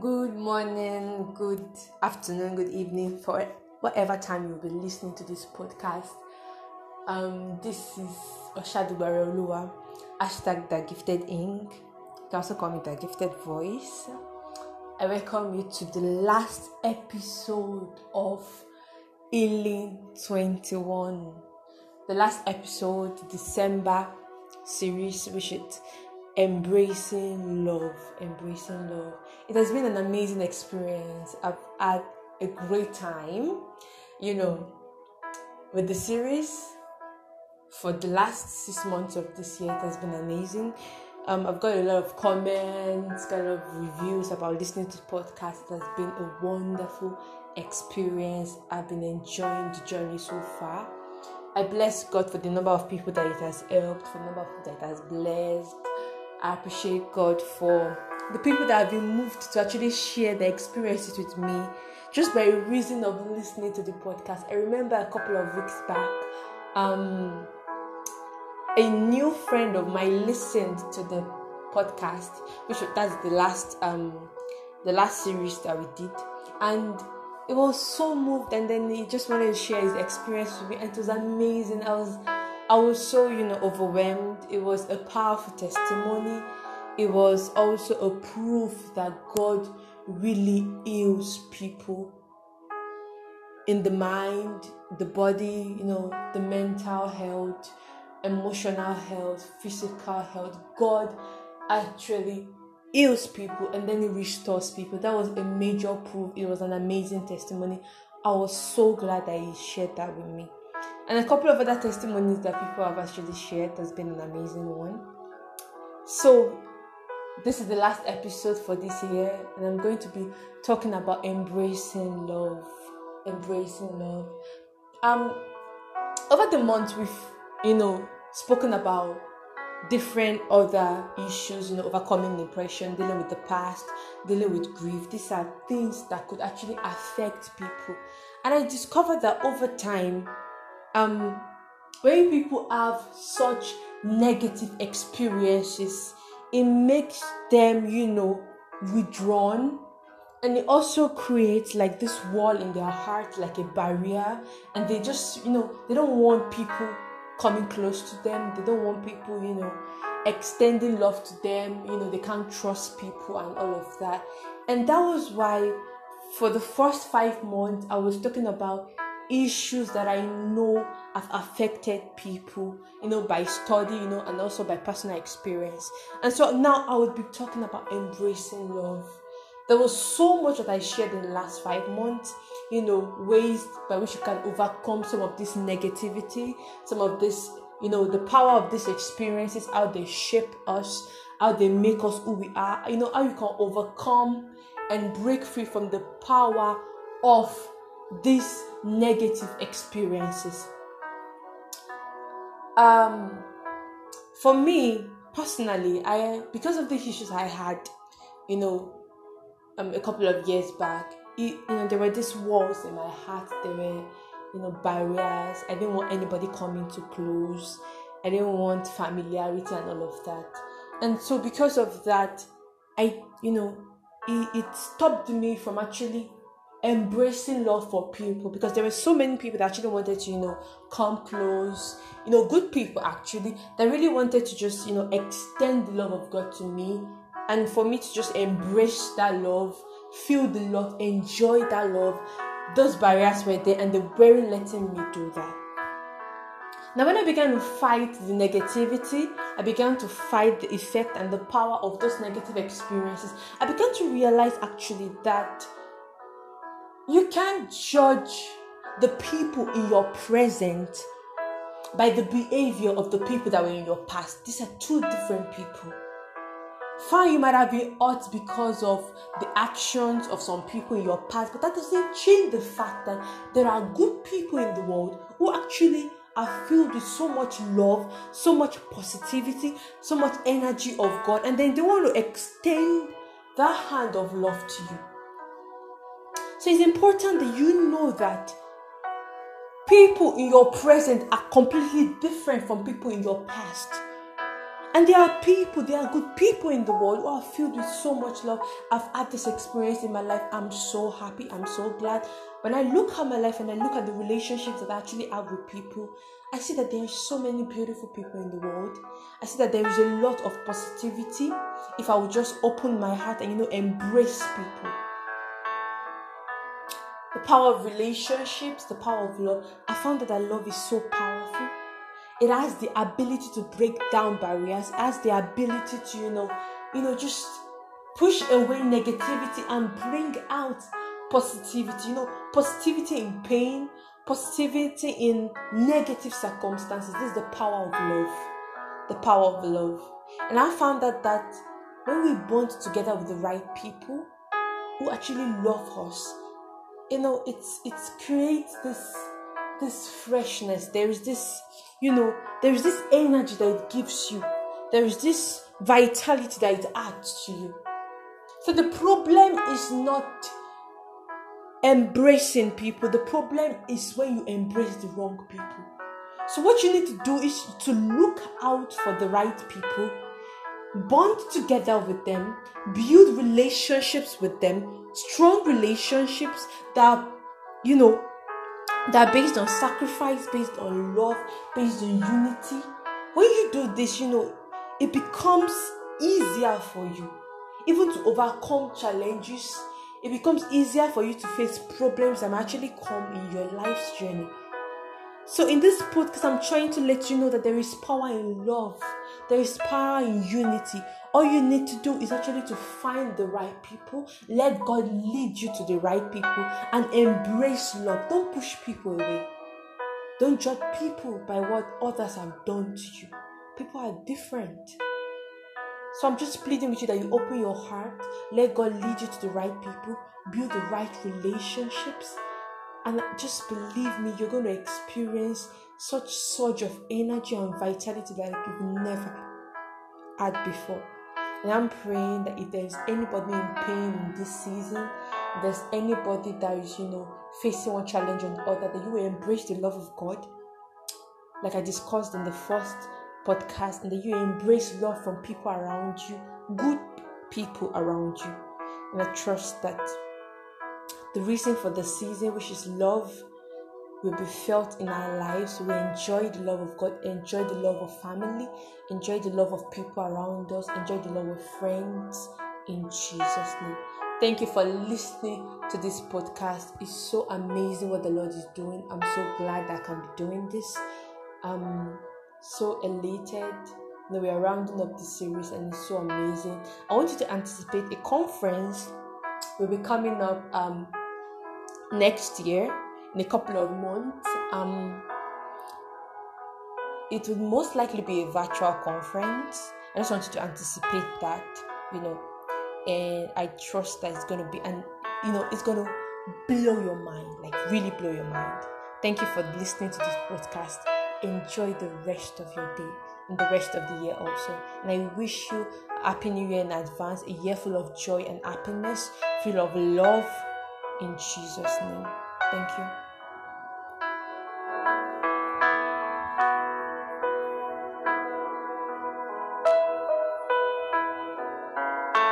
Good morning, good afternoon, good evening for whatever time you'll be listening to this podcast. Um, this is Oshadubare Olua, hashtag the gifted ink. You can also call me the gifted voice. I welcome you to the last episode of Healing 21. The last episode, December series, which is embracing love, embracing love. It has been an amazing experience. I've had a great time, you know, with the series for the last six months of this year. It has been amazing. Um, I've got a lot of comments, got a lot of reviews about listening to podcasts. It has been a wonderful experience. I've been enjoying the journey so far. I bless God for the number of people that it has helped, for the number of people that it has blessed. I appreciate God for the people that have been moved to actually share their experiences with me just by reason of listening to the podcast. I remember a couple of weeks back, um, a new friend of mine listened to the podcast, which that's the last um, the last series that we did, and it was so moved, and then he just wanted to share his experience with me, and it was amazing. I was I was so, you know, overwhelmed. It was a powerful testimony. It was also a proof that God really heals people in the mind, the body, you know, the mental health, emotional health, physical health. God actually heals people and then he restores people. That was a major proof. It was an amazing testimony. I was so glad that he shared that with me. And a couple of other testimonies that people have actually shared has been an amazing one. So, this is the last episode for this year, and I'm going to be talking about embracing love. Embracing love. Um, over the month, we've you know spoken about different other issues, you know, overcoming depression, dealing with the past, dealing with grief. These are things that could actually affect people. And I discovered that over time, um, when people have such negative experiences, it makes them, you know, withdrawn. And it also creates like this wall in their heart, like a barrier. And they just, you know, they don't want people coming close to them. They don't want people, you know, extending love to them. You know, they can't trust people and all of that. And that was why, for the first five months, I was talking about issues that I know have affected people, you know, by study, you know, and also by personal experience. And so now I would be talking about embracing love. There was so much that I shared in the last five months, you know, ways by which you can overcome some of this negativity, some of this, you know, the power of these experiences, how they shape us, how they make us who we are, you know, how you can overcome and break free from the power of these negative experiences. Um, for me personally, I because of the issues I had, you know, um, a couple of years back, it, you know, there were these walls in my heart. There were, you know, barriers. I didn't want anybody coming too close. I didn't want familiarity and all of that. And so because of that, I, you know, it, it stopped me from actually embracing love for people because there were so many people that actually wanted to, you know, come close, you know, good people actually that really wanted to just, you know, extend the love of God to me and for me to just embrace that love, feel the love, enjoy that love. Those barriers were there and they weren't letting me do that. Now, when I began to fight the negativity, I began to fight the effect and the power of those negative experiences. I began to realize actually that you can't judge the people in your present by the behavior of the people that were in your past. These are two different people. Fine, you might have been hurt because of the actions of some people in your past, but that doesn't change the fact that there are good people in the world who actually are filled with so much love, so much positivity, so much energy of God, and then they want to extend that hand of love to you. So it's important that you know that people in your present are completely different from people in your past. And there are people, there are good people in the world who are filled with so much love. I've had this experience in my life. I'm so happy. I'm so glad. When I look at my life and I look at the relationships that I actually have with people, I see that there are so many beautiful people in the world. I see that there is a lot of positivity if I would just open my heart and you know embrace people. The power of relationships, the power of love. I found that that love is so powerful. It has the ability to break down barriers, has the ability to, you know, you know, just push away negativity and bring out positivity. You know, positivity in pain, positivity in negative circumstances. This is the power of love. The power of love. And I found that that when we bond together with the right people who actually love us, you know, it's it creates this this freshness. There is this, you know, there is this energy that it gives you. There is this vitality that it adds to you. So the problem is not embracing people. The problem is when you embrace the wrong people. So, what you need to do is to look out for the right people, bond together with them, build relationships with them, strong relationships that, you know, that are based on sacrifice, based on love, based on unity. When you do this, you know, it becomes easier for you even to overcome challenges it becomes easier for you to face problems that actually come in your life's journey. So, in this podcast, I'm trying to let you know that there is power in love, there is power in unity. All you need to do is actually to find the right people, let God lead you to the right people, and embrace love. Don't push people away. Don't judge people by what others have done to you. People are different. So I'm just pleading with you that you open your heart, let God lead you to the right people, build the right relationships, and just believe me, you're going to experience such surge of energy and vitality that you've never had before. And I'm praying that if there's anybody in pain in this season, there's anybody that is, you know, facing one challenge or the other, that you will embrace the love of God. Like I discussed in the first podcast and that you embrace love from people around you, good people around you. And I trust that the reason for the season, which is love, will be felt in our lives. We enjoy the love of God, enjoy the love of family, enjoy the love of people around us, enjoy the love of friends in Jesus' name. Thank you for listening to this podcast. It's so amazing what the Lord is doing. I'm so glad that I can be doing this. I'm so elated. Know, we are rounding up the series and it's so amazing. I want you to anticipate a conference will be coming up um, next year in a couple of months. Um, it will most likely be a virtual conference. I just wanted to anticipate that, you know, and I trust that it's going to be, and you know, it's going to blow your mind, like really blow your mind. Thank you for listening to this podcast enjoy the rest of your day and the rest of the year also. And I wish you a happy new year in advance, a year full of joy and happiness, full of love in Jesus' name. Thank you.